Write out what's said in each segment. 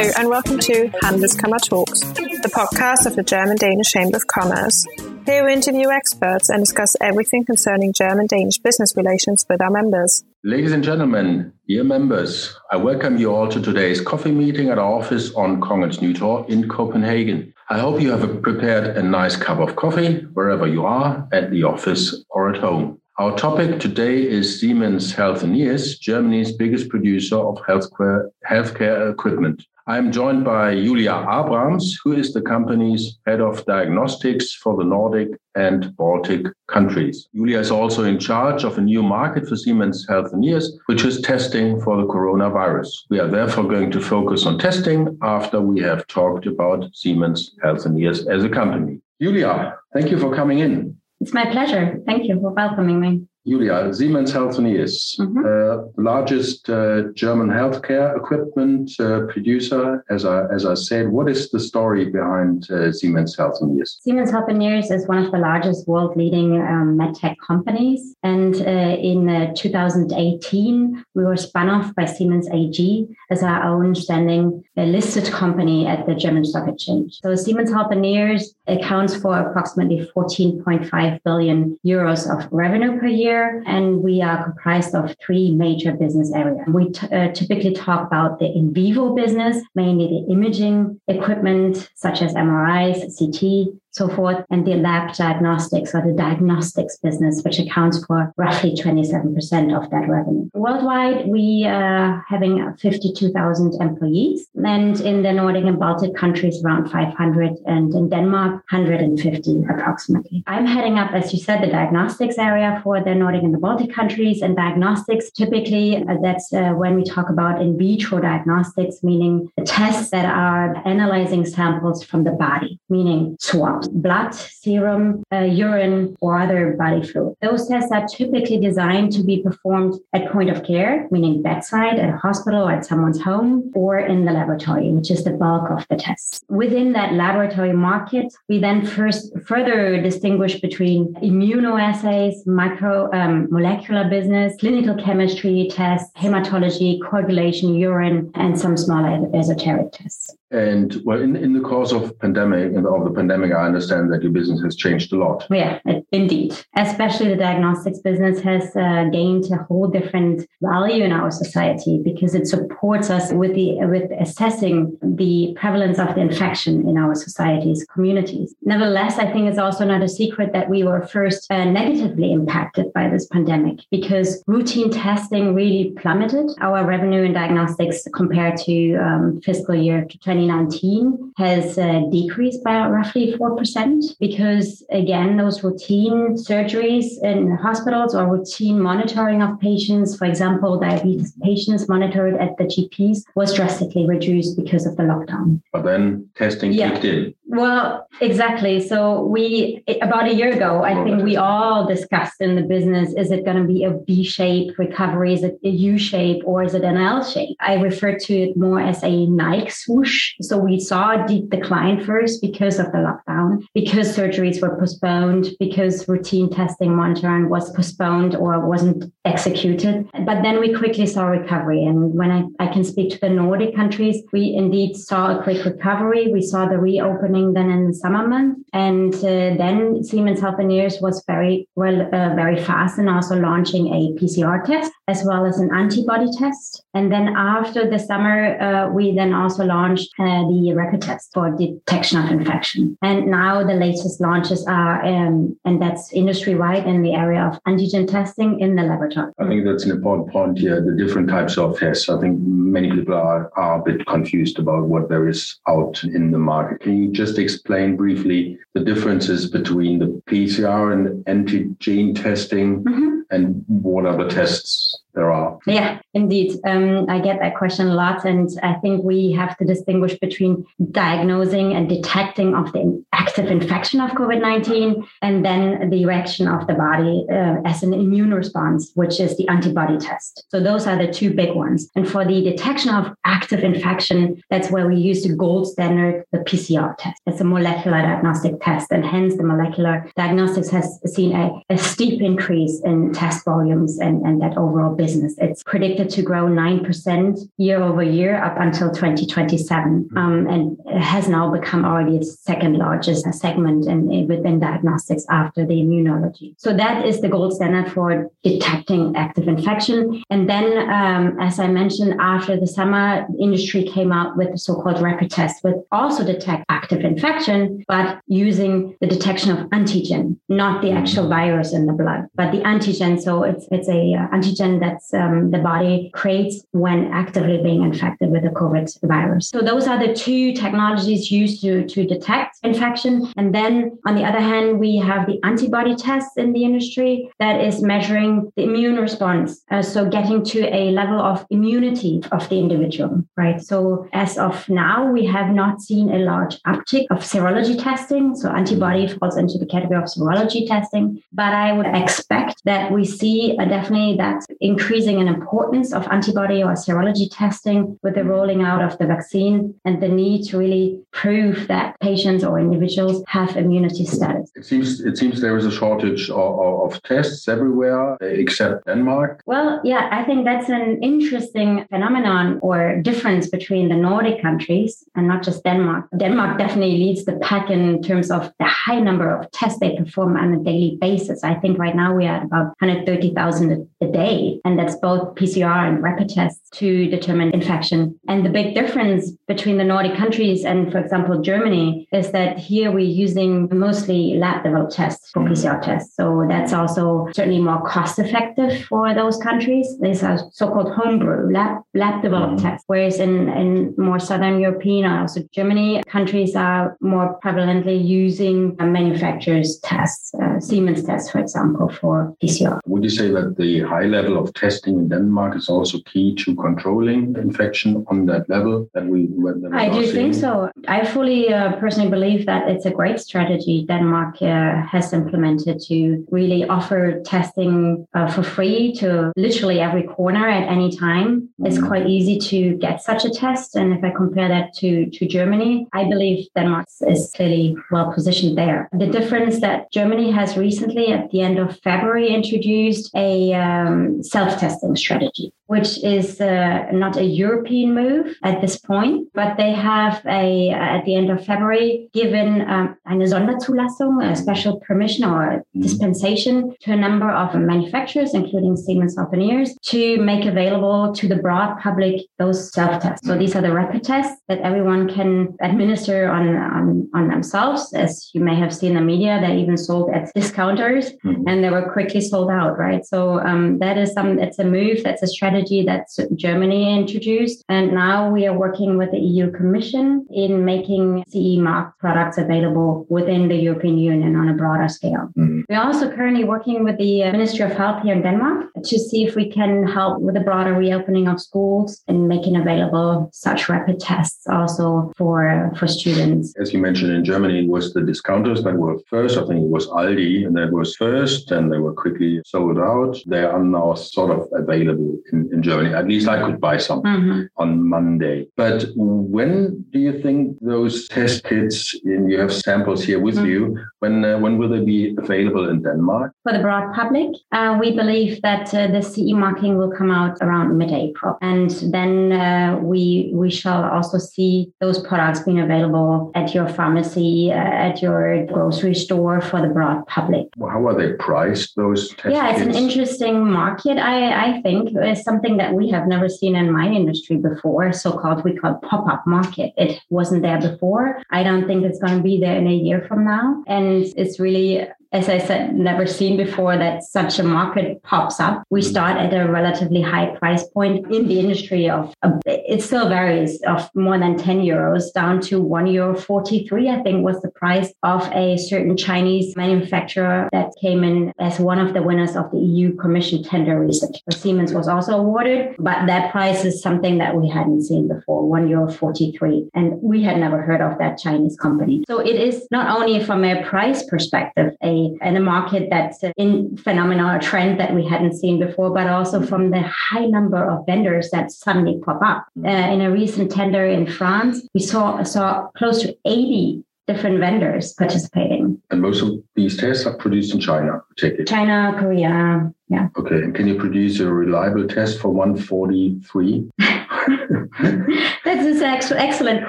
Hello, and welcome to Handelskammer Talks, the podcast of the German Danish Chamber of Commerce. Here we interview experts and discuss everything concerning German Danish business relations with our members. Ladies and gentlemen, dear members, I welcome you all to today's coffee meeting at our office on Kongens Nytorv in Copenhagen. I hope you have prepared a nice cup of coffee wherever you are, at the office or at home. Our topic today is Siemens Healthineers, Germany's biggest producer of healthcare, healthcare equipment. I am joined by Julia Abrams, who is the company's head of diagnostics for the Nordic and Baltic countries. Julia is also in charge of a new market for Siemens Healthineers, which is testing for the coronavirus. We are therefore going to focus on testing after we have talked about Siemens Healthineers as a company. Julia, thank you for coming in. It's my pleasure. Thank you for welcoming me. Julia, Siemens Healthineers, mm-hmm. uh, largest uh, German healthcare equipment uh, producer. As I, as I said, what is the story behind uh, Siemens Healthineers? Siemens Healthineers is one of the largest world leading um, medtech companies. And uh, in uh, 2018, we were spun off by Siemens AG as our own standing listed company at the German Stock Exchange. So Siemens Healthineers accounts for approximately 14.5 billion euros of revenue per year and we are comprised of three major business areas. We t- uh, typically talk about the in vivo business, mainly the imaging equipment such as MRIs, CT, so forth, and the lab diagnostics or the diagnostics business, which accounts for roughly 27% of that revenue. Worldwide, we are having 52,000 employees, and in the Nordic and Baltic countries, around 500, and in Denmark, 150 approximately. I'm heading up, as you said, the diagnostics area for the Nordic and the Baltic countries, and diagnostics typically, uh, that's uh, when we talk about in vitro diagnostics, meaning the tests that are analyzing samples from the body, meaning swabs blood, serum, uh, urine, or other body fluid. Those tests are typically designed to be performed at point of care, meaning bedside, at a hospital, or at someone's home, or in the laboratory, which is the bulk of the tests. Within that laboratory market, we then first further distinguish between immunoassays, micro um, molecular business, clinical chemistry tests, hematology, coagulation, urine, and some smaller esoteric tests. And well, in, in the course of pandemic and of the pandemic, I understand that your business has changed a lot. Yeah, indeed. Especially the diagnostics business has uh, gained a whole different value in our society because it supports us with the with assessing the prevalence of the infection in our societies, communities. Nevertheless, I think it's also not a secret that we were first uh, negatively impacted by this pandemic because routine testing really plummeted. Our revenue in diagnostics compared to um, fiscal year 20 2019 has uh, decreased by roughly 4% because, again, those routine surgeries in hospitals or routine monitoring of patients, for example, diabetes patients monitored at the GPs, was drastically reduced because of the lockdown. But then testing yeah. kicked in. Well, exactly. So we about a year ago, I think we all discussed in the business: is it going to be a V-shaped recovery? Is it a U-shape or is it an L-shape? I refer to it more as a Nike swoosh. So we saw a deep decline first because of the lockdown, because surgeries were postponed, because routine testing monitoring was postponed or wasn't executed. But then we quickly saw recovery. And when I, I can speak to the Nordic countries, we indeed saw a quick recovery. We saw the reopening happening then in the summer month. And uh, then Siemens Healthineers was very well, uh, very fast and also launching a PCR test as well as an antibody test. And then after the summer, uh, we then also launched uh, the rapid test for detection of infection. And now the latest launches are, um, and that's industry wide in the area of antigen testing in the laboratory. I think that's an important point here. The different types of tests. I think many people are, are a bit confused about what there is out in the market. Can you just just explain briefly the differences between the PCR and antigen testing mm-hmm. and what other tests there are. Yeah, indeed. Um, I get that question a lot. And I think we have to distinguish between diagnosing and detecting of the active infection of COVID 19 and then the reaction of the body uh, as an immune response, which is the antibody test. So those are the two big ones. And for the detection of active infection, that's where we use the gold standard, the PCR test. It's a molecular diagnostic test. And hence the molecular diagnostics has seen a, a steep increase in test volumes and, and that overall business. It's predicted to grow 9% year over year up until 2027 um, and has now become already the second largest segment in, within diagnostics after the immunology. So that is the gold standard for detecting active infection. And then, um, as I mentioned, after the summer, industry came out with the so-called rapid test, which also detect active infection, but using the detection of antigen, not the mm-hmm. actual virus in the blood, but the antigen. So it's it's a uh, antigen that's um, the body creates when actively being infected with the COVID virus. So those are the two technologies used to to detect infection. And then on the other hand, we have the antibody tests in the industry that is measuring the immune response. Uh, so getting to a level of immunity of the individual, right? So as of now, we have not seen a large uptick of serology testing. So antibody falls into the category of serology testing, but I would expect that we see uh, definitely that increasing in importance of antibody or serology testing with the rolling out of the vaccine and the need to really prove that patients or individuals have immunity status. It seems it seems there is a shortage of, of tests everywhere except Denmark. Well, yeah, I think that's an interesting phenomenon or difference between the Nordic countries and not just Denmark. Denmark definitely leads the pack in terms of the high number of tests they perform on a daily basis. I think right now we are at about 130,000 a day, and that's both PCR and rapid tests to determine infection. And the big difference between the Nordic countries and, for example, Germany is that here we're using mostly lab developed tests for PCR tests. So that's also certainly more cost effective for those countries. These are so called homebrew lab, lab developed mm-hmm. tests. Whereas in, in more Southern European or also Germany, countries are more prevalently using manufacturers' tests, uh, Siemens tests, for example, for PCR. Would you say that the high level of testing in Denmark is also key to controlling infection on that level that we? That we I do seeing? think so. I fully uh, personally believe that it's a great strategy Denmark uh, has implemented to really offer testing uh, for free to literally every corner at any time. Mm-hmm. It's quite easy to get such a test, and if I compare that to to Germany, I believe Denmark is clearly well positioned there. The difference that Germany has recently, at the end of February, introduced a um, self testing strategy which is uh, not a European move at this point, but they have a at the end of February given um, eine Sonderzulassung, a special permission or dispensation to a number of manufacturers, including Siemens Healthineers, to make available to the broad public those self tests. So these are the rapid tests that everyone can administer on on, on themselves. As you may have seen in the media, they even sold at discounters, mm-hmm. and they were quickly sold out. Right, so um, that is some. It's a move. That's a strategy strategy that Germany introduced. And now we are working with the EU Commission in making CE mark products available within the European Union on a broader scale. Mm-hmm. We're also currently working with the uh, Ministry of Health here in Denmark to see if we can help with the broader reopening of schools and making available such rapid tests also for, for students. As you mentioned in Germany, it was the discounters that were first. I think it was Aldi and that was first, and they were quickly sold out. They are now sort of available in, in Germany. At least I could buy some mm-hmm. on Monday. But when do you think those test kits, and you have samples here with mm-hmm. you, when uh, when will they be available in Denmark? For the broad public, uh, we believe that uh, the CE marking will come out around mid-April, and then uh, we we shall also see those products being available at your pharmacy, uh, at your grocery store for the broad public. Well, how are they priced? Those yeah, it's kits? an interesting market. I I think it's something something that we have never seen in my industry before, so-called we call pop-up market. It wasn't there before. I don't think it's going to be there in a year from now. And it's really as I said, never seen before that such a market pops up. We mm-hmm. start at a relatively high price point in the industry of, it still varies of more than 10 euros down to 1 euro 43, I think was the price of a certain Chinese manufacturer that came in as one of the winners of the EU Commission tender recently. Siemens was also awarded, but that price is something that we hadn't seen before, 1 euro 43. And we had never heard of that Chinese company. So it is not only from a price perspective, a in a market that's in phenomenal trend that we hadn't seen before, but also from the high number of vendors that suddenly pop up. Uh, in a recent tender in France, we saw saw close to 80 different vendors participating. And most of these tests are produced in China, it. China, Korea, yeah. Okay. And can you produce a reliable test for 143? That's an ex- excellent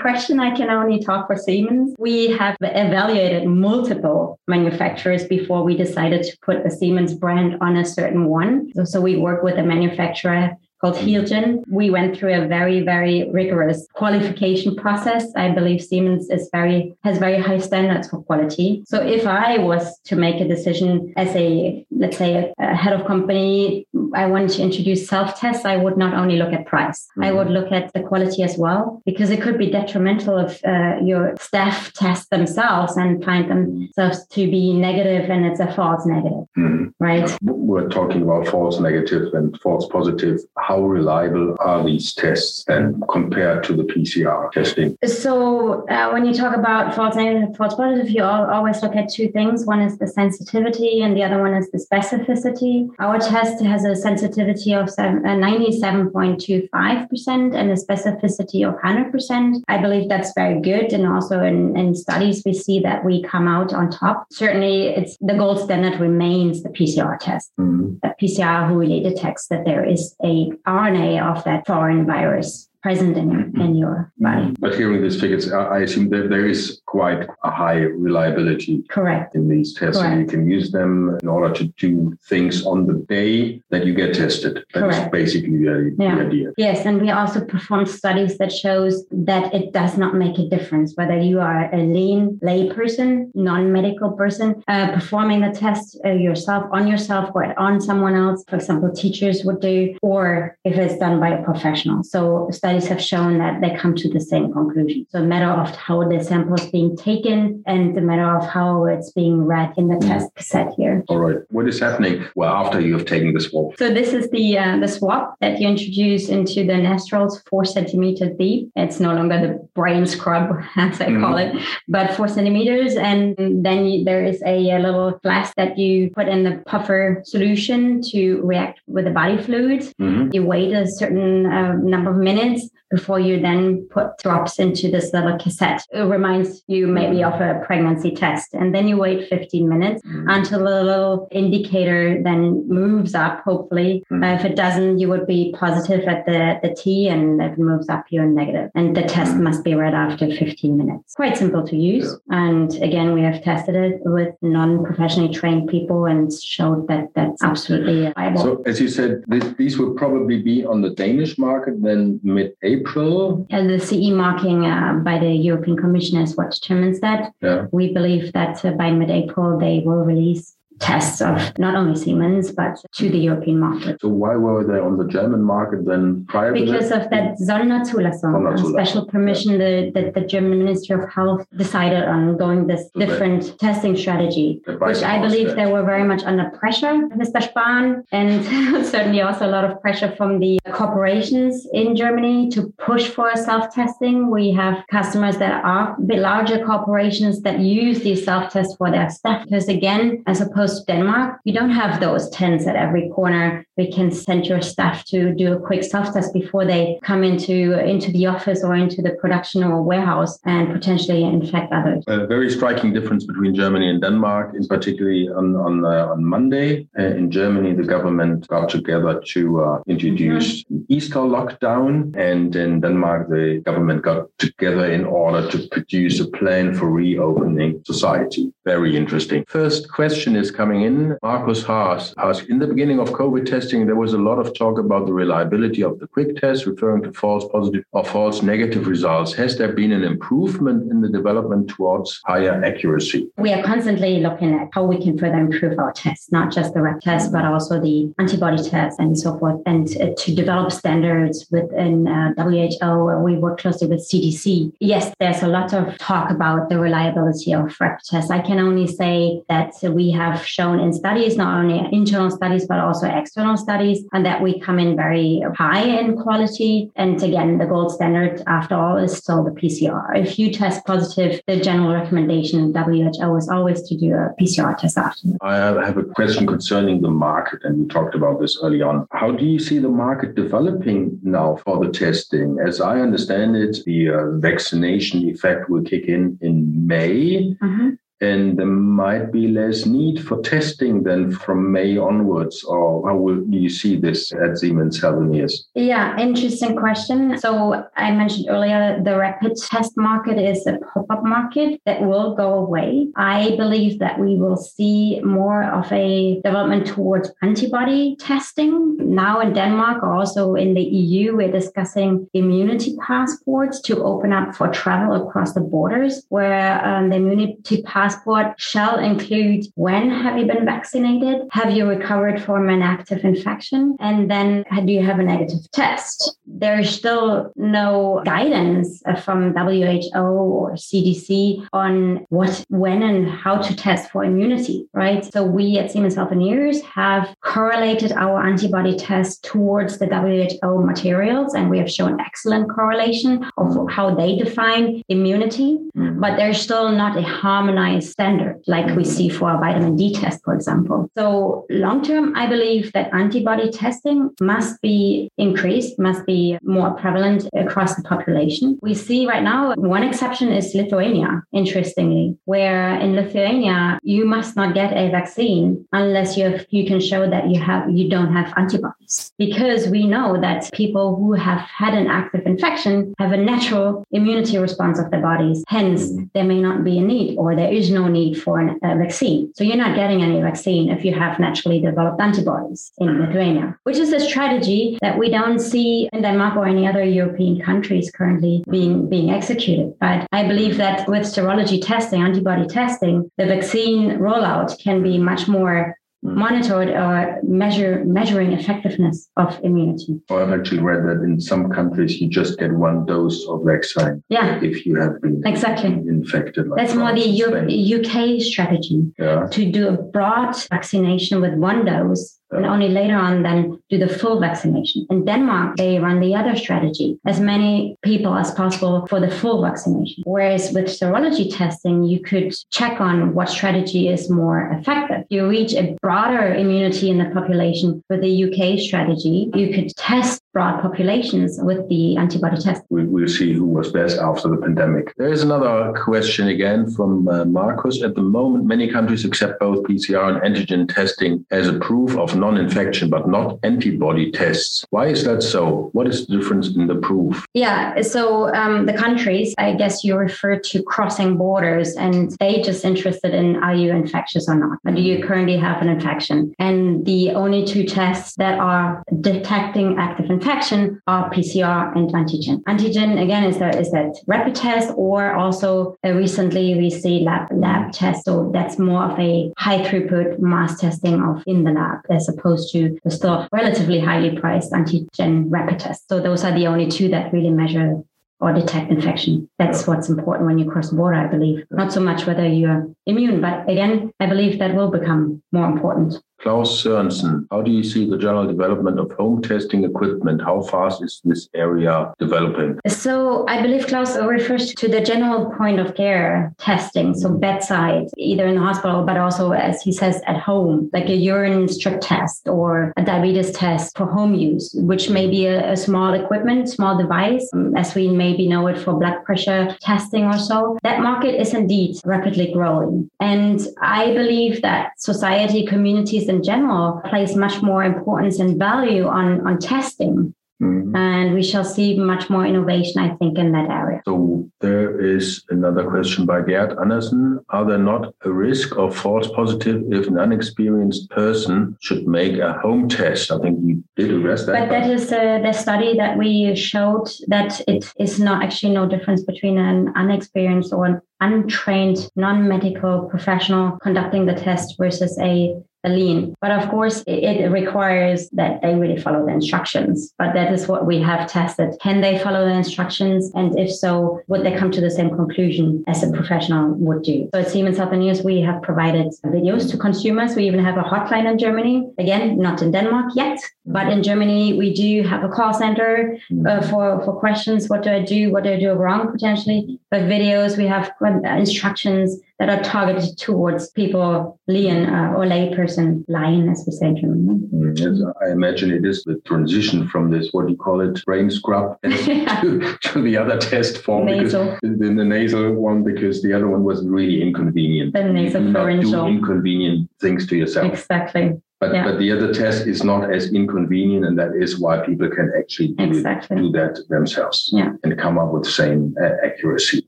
question. I can only talk for Siemens. We have evaluated multiple manufacturers before we decided to put the Siemens brand on a certain one. So, so we work with a manufacturer called Healgen. We went through a very, very rigorous qualification process. I believe Siemens is very has very high standards for quality. So if I was to make a decision as a let's say a, a head of company, I wanted to introduce self tests. I would not only look at price. Mm-hmm. I would look at the quality as well because it could be detrimental if uh, your staff test themselves and find themselves to be negative and it's a false negative, mm-hmm. right? We're talking about false negative and false positive how reliable are these tests then compared to the PCR testing? So uh, when you talk about false negative, false positive, you always look at two things. One is the sensitivity, and the other one is the specificity. Our test has a sensitivity of 97.25% uh, and a specificity of 100%. I believe that's very good. And also in, in studies, we see that we come out on top. Certainly, it's the gold standard remains the PCR test. Mm-hmm. The PCR who really detects that there is a RNA of that foreign virus present in, mm-hmm. in your body. But hearing these figures, I assume that there is quite a high reliability correct in these tests correct. and you can use them in order to do things on the day that you get tested that's correct. basically the, yeah. the, idea yes and we also performed studies that shows that it does not make a difference whether you are a lean lay person non-medical person uh, performing the test uh, yourself on yourself or on someone else for example teachers would do or if it's done by a professional so studies have shown that they come to the same conclusion so a matter of how the sample is being taken and the matter of how it's being read in the mm. test cassette here. All right. What is happening well after you have taken the swab? So this is the uh, the swab that you introduce into the nostrils, four centimeters deep. It's no longer the brain scrub as I mm-hmm. call it, but four centimeters, and then you, there is a, a, little flask that you put in the puffer solution to react with the body fluid. Mm-hmm. You wait a certain uh, number of minutes before you then put drops into this little cassette. It reminds you maybe of a pregnancy test. And then you wait 15 minutes mm-hmm. until the little indicator then moves up, hopefully. Mm-hmm. Uh, if it doesn't, you would be positive at the, the T and if it moves up, you're negative. And the test mm-hmm. must be read after 15 minutes. Quite simple to use. Yeah. And again, we have tested it with non professionally trained people and showed that that's absolutely viable. So, as you said, these will probably be on the Danish market then mid April April? And the CE marking uh, by the European Commission is what determines that. Yeah. We believe that uh, by mid April they will release tests of not only Siemens but to the European market. So why were they on the German market then prior because of that Sonderzulassung, special permission that the, the, German Ministry of Health decided on going this so different testing strategy, which I believe they were very much under pressure, Mr. Spahn, and certainly also a lot of pressure from the corporations in Germany to push for self-testing. We have customers that are bit larger corporations that use these self-tests for their staff because again, as opposed Denmark, you don't have those tents at every corner. We can send your staff to do a quick self test before they come into into the office or into the production or warehouse and potentially infect others. A very striking difference between Germany and Denmark is particularly on on, uh, on Monday. Uh, in Germany, the government got together to uh, introduce mm-hmm. Easter lockdown, and in Denmark, the government got together in order to produce a plan for reopening society. Very interesting. First question is coming in. Marcus Haas asked In the beginning of COVID testing, there was a lot of talk about the reliability of the quick test, referring to false positive or false negative results. Has there been an improvement in the development towards higher accuracy? We are constantly looking at how we can further improve our tests, not just the RAP test, but also the antibody test and so forth. And uh, to develop standards within uh, WHO, we work closely with CDC. Yes, there's a lot of talk about the reliability of RAP tests. I can only say that we have shown in studies, not only internal studies, but also external studies, and that we come in very high in quality. And again, the gold standard, after all, is still the PCR. If you test positive, the general recommendation in WHO is always to do a PCR test after. I have a question concerning the market, and we talked about this early on. How do you see the market developing now for the testing? As I understand it, the uh, vaccination effect will kick in in May. Mm-hmm and there might be less need for testing than from May onwards? Or how will you see this at Siemens Healthineers? Yeah, interesting question. So I mentioned earlier the rapid test market is a pop-up market that will go away. I believe that we will see more of a development towards antibody testing. Now in Denmark, also in the EU, we're discussing immunity passports to open up for travel across the borders, where um, the immunity passport passport shall include when have you been vaccinated? Have you recovered from an active infection? And then do you have a negative test? There's still no guidance from WHO or CDC on what, when, and how to test for immunity, right? So we at Siemens Healthineers have correlated our antibody test towards the WHO materials, and we have shown excellent correlation of how they define immunity, mm-hmm. but there's still not a harmonized standard, like we see for a vitamin D test, for example. So, long term, I believe that antibody testing must be increased, must be more prevalent across the population. We see right now, one exception is Lithuania, interestingly, where in Lithuania, you must not get a vaccine unless you, have, you can show that you have you don't have antibodies because we know that people who have had an active infection have a natural immunity response of their bodies hence there may not be a need or there is no need for an, a vaccine. So you're not getting any vaccine if you have naturally developed antibodies in Lithuania, which is a strategy that we don't see in Denmark or any other European countries currently being, being executed. But I believe that with serology testing, antibody testing, the vaccine rollout can be much more. Monitored or measure measuring effectiveness of immunity. Oh, I've actually read that in some countries you just get one dose of vaccine. Yeah. If you have been exactly infected. Like That's more the U- UK strategy. Yeah. To do a broad vaccination with one dose and only later on then do the full vaccination. In Denmark, they run the other strategy, as many people as possible for the full vaccination. Whereas with serology testing, you could check on what strategy is more effective. You reach a broader immunity in the population with the UK strategy. You could test broad populations with the antibody test. We, will see who was best after the pandemic. There is another question again from uh, Marcus. At the moment, many countries accept both PCR and antigen testing as a proof of non-infection, but not antibody tests. Why is that so? What is the difference in the proof? Yeah, so um, the countries, I guess you refer to crossing borders, and they just interested in are you infectious or not? Or do you currently have an infection? And the only two tests that are detecting active infection infection are PCR and antigen. Antigen again is that is that rapid test or also uh, recently we see lab lab test. So that's more of a high throughput mass testing of in the lab as opposed to the still relatively highly priced antigen rapid test. So those are the only two that really measure or detect infection. That's what's important when you cross the border, I believe. Not so much whether you're immune, but again, I believe that will become more important. Klaus Sørensen, how do you see the general development of home testing equipment? How fast is this area developing? So I believe Klaus refers to the general point of care testing, so bedside, either in the hospital, but also, as he says, at home, like a urine strip test or a diabetes test for home use, which may be a, a small equipment, small device, um, as we maybe know it for blood pressure testing or so. That market is indeed rapidly growing. And I believe that society, communities, in general place much more importance and value on, on testing. Mm-hmm. And we shall see much more innovation, I think, in that area. So there is another question by Gerd Andersen. Are there not a risk of false positive if an unexperienced person should make a home test? I think you did address that. But that is uh, the study that we showed that it is not actually no difference between an unexperienced or an untrained non-medical professional conducting the test versus a lean. But of course, it, it requires that they really follow the instructions. But that is what we have tested. Can they follow the instructions? And if so, would they come to the same conclusion as a professional would do? So at Siemens Healthineers, we have provided videos to consumers. We even have a hotline in Germany. Again, not in Denmark yet, but in Germany, we do have a call center uh, for, for questions. What do I do? What do I do wrong potentially? But videos, we have instructions that are targeted towards people, lean uh, or layperson, Laien, as we say in German. Mm, yes, I imagine it is the transition from this, what do you call it, brain scrub to, to, the other test form. Nasal. Because the, the, nasal one, because the other one was really inconvenient. The nasal pharyngeal. do inconvenient things to yourself. Exactly. But, yeah. but the other test is not as inconvenient, and that is why people can actually do, exactly. do that themselves yeah. and come up with the same uh, accuracy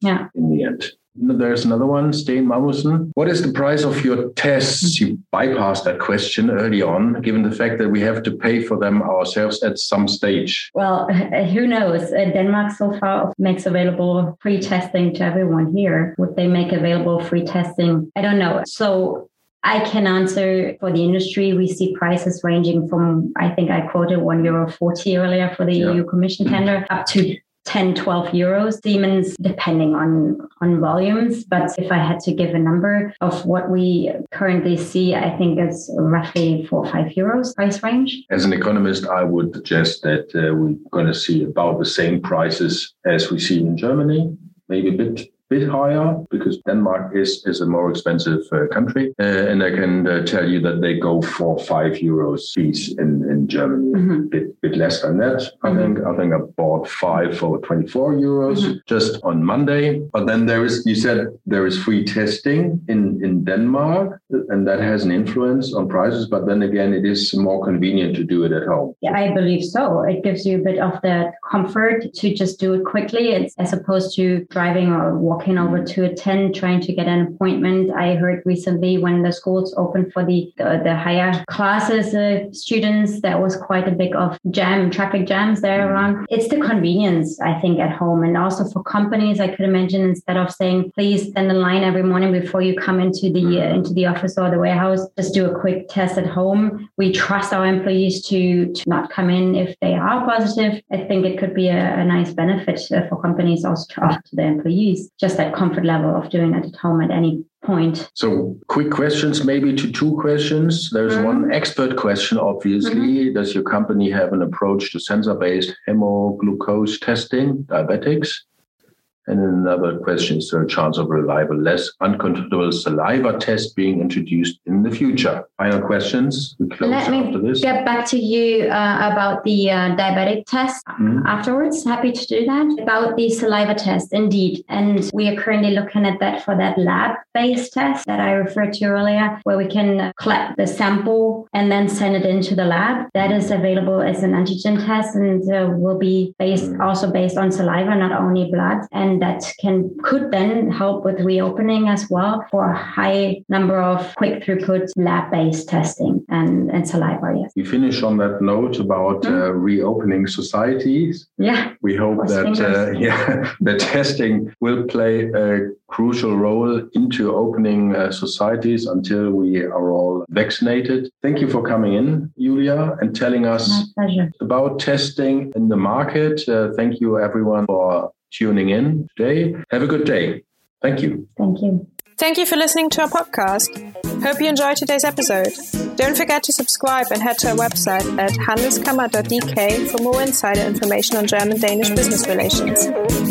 yeah. in the end. There's another one, Steen Magnussen. What is the price of your tests? You bypassed that question early on, given the fact that we have to pay for them ourselves at some stage. Well, who knows? Uh, Denmark so far makes available free testing to everyone here. Would they make available free testing? I don't know. So I can answer for the industry. We see prices ranging from, I think I quoted one euro 40 earlier for the yeah. EU Commission tender, up to 10, 12 euros. Siemens, depending on, on volumes. But if I had to give a number of what we currently see, I think it's roughly four or five euros price range. As an economist, I would suggest that uh, we're going to see about the same prices as we see in Germany, maybe a bit bit higher because Denmark is, is a more expensive uh, country. Uh, and I can uh, tell you that they go for five euros piece in, in Germany, mm-hmm. bit, bit less than that. I mm-hmm. think I think I bought five for 24 euros mm-hmm. just on Monday. But then there is, you said there is free testing in, in Denmark and that has an influence on prices. But then again, it is more convenient to do it at home. Yeah, I believe so. It gives you a bit of the comfort to just do it quickly as opposed to driving or walking over to attend, trying to get an appointment. I heard recently when the schools opened for the the, the higher classes uh, students, there was quite a bit of jam, traffic jams there around. It's the convenience, I think, at home, and also for companies. I could imagine instead of saying, "Please stand in line every morning before you come into the uh, into the office or the warehouse, just do a quick test at home." We trust our employees to to not come in if they are positive. I think it could be a, a nice benefit uh, for companies also to offer to their employees just that comfort level of doing it at home at any point. So, quick questions, maybe to two questions. There's mm-hmm. one expert question, obviously. Mm-hmm. Does your company have an approach to sensor based hemoglucose testing, diabetics? And another question is there a chance of reliable, less uncontrollable saliva test being introduced in the future? Final questions. We close Let after me this. get back to you uh, about the uh, diabetic test mm-hmm. afterwards. Happy to do that. About the saliva test, indeed. And we are currently looking at that for that lab based test that I referred to earlier, where we can collect the sample and then send it into the lab. That is available as an antigen test and uh, will be based mm-hmm. also based on saliva, not only blood. And and that can could then help with reopening as well for a high number of quick throughput lab-based testing and, and saliva. Yes. We finish on that note about mm. uh, reopening societies. Yeah. We hope that uh, yeah the testing will play a crucial role into opening uh, societies until we are all vaccinated. Thank you for coming in, Julia, and telling us about testing in the market. Uh, thank you, everyone, for tuning in today. Have a good day. Thank you. Thank you. Thank you for listening to our podcast. Hope you enjoyed today's episode. Don't forget to subscribe and head to our website at handelskammer.dk for more insider information on German Danish business relations.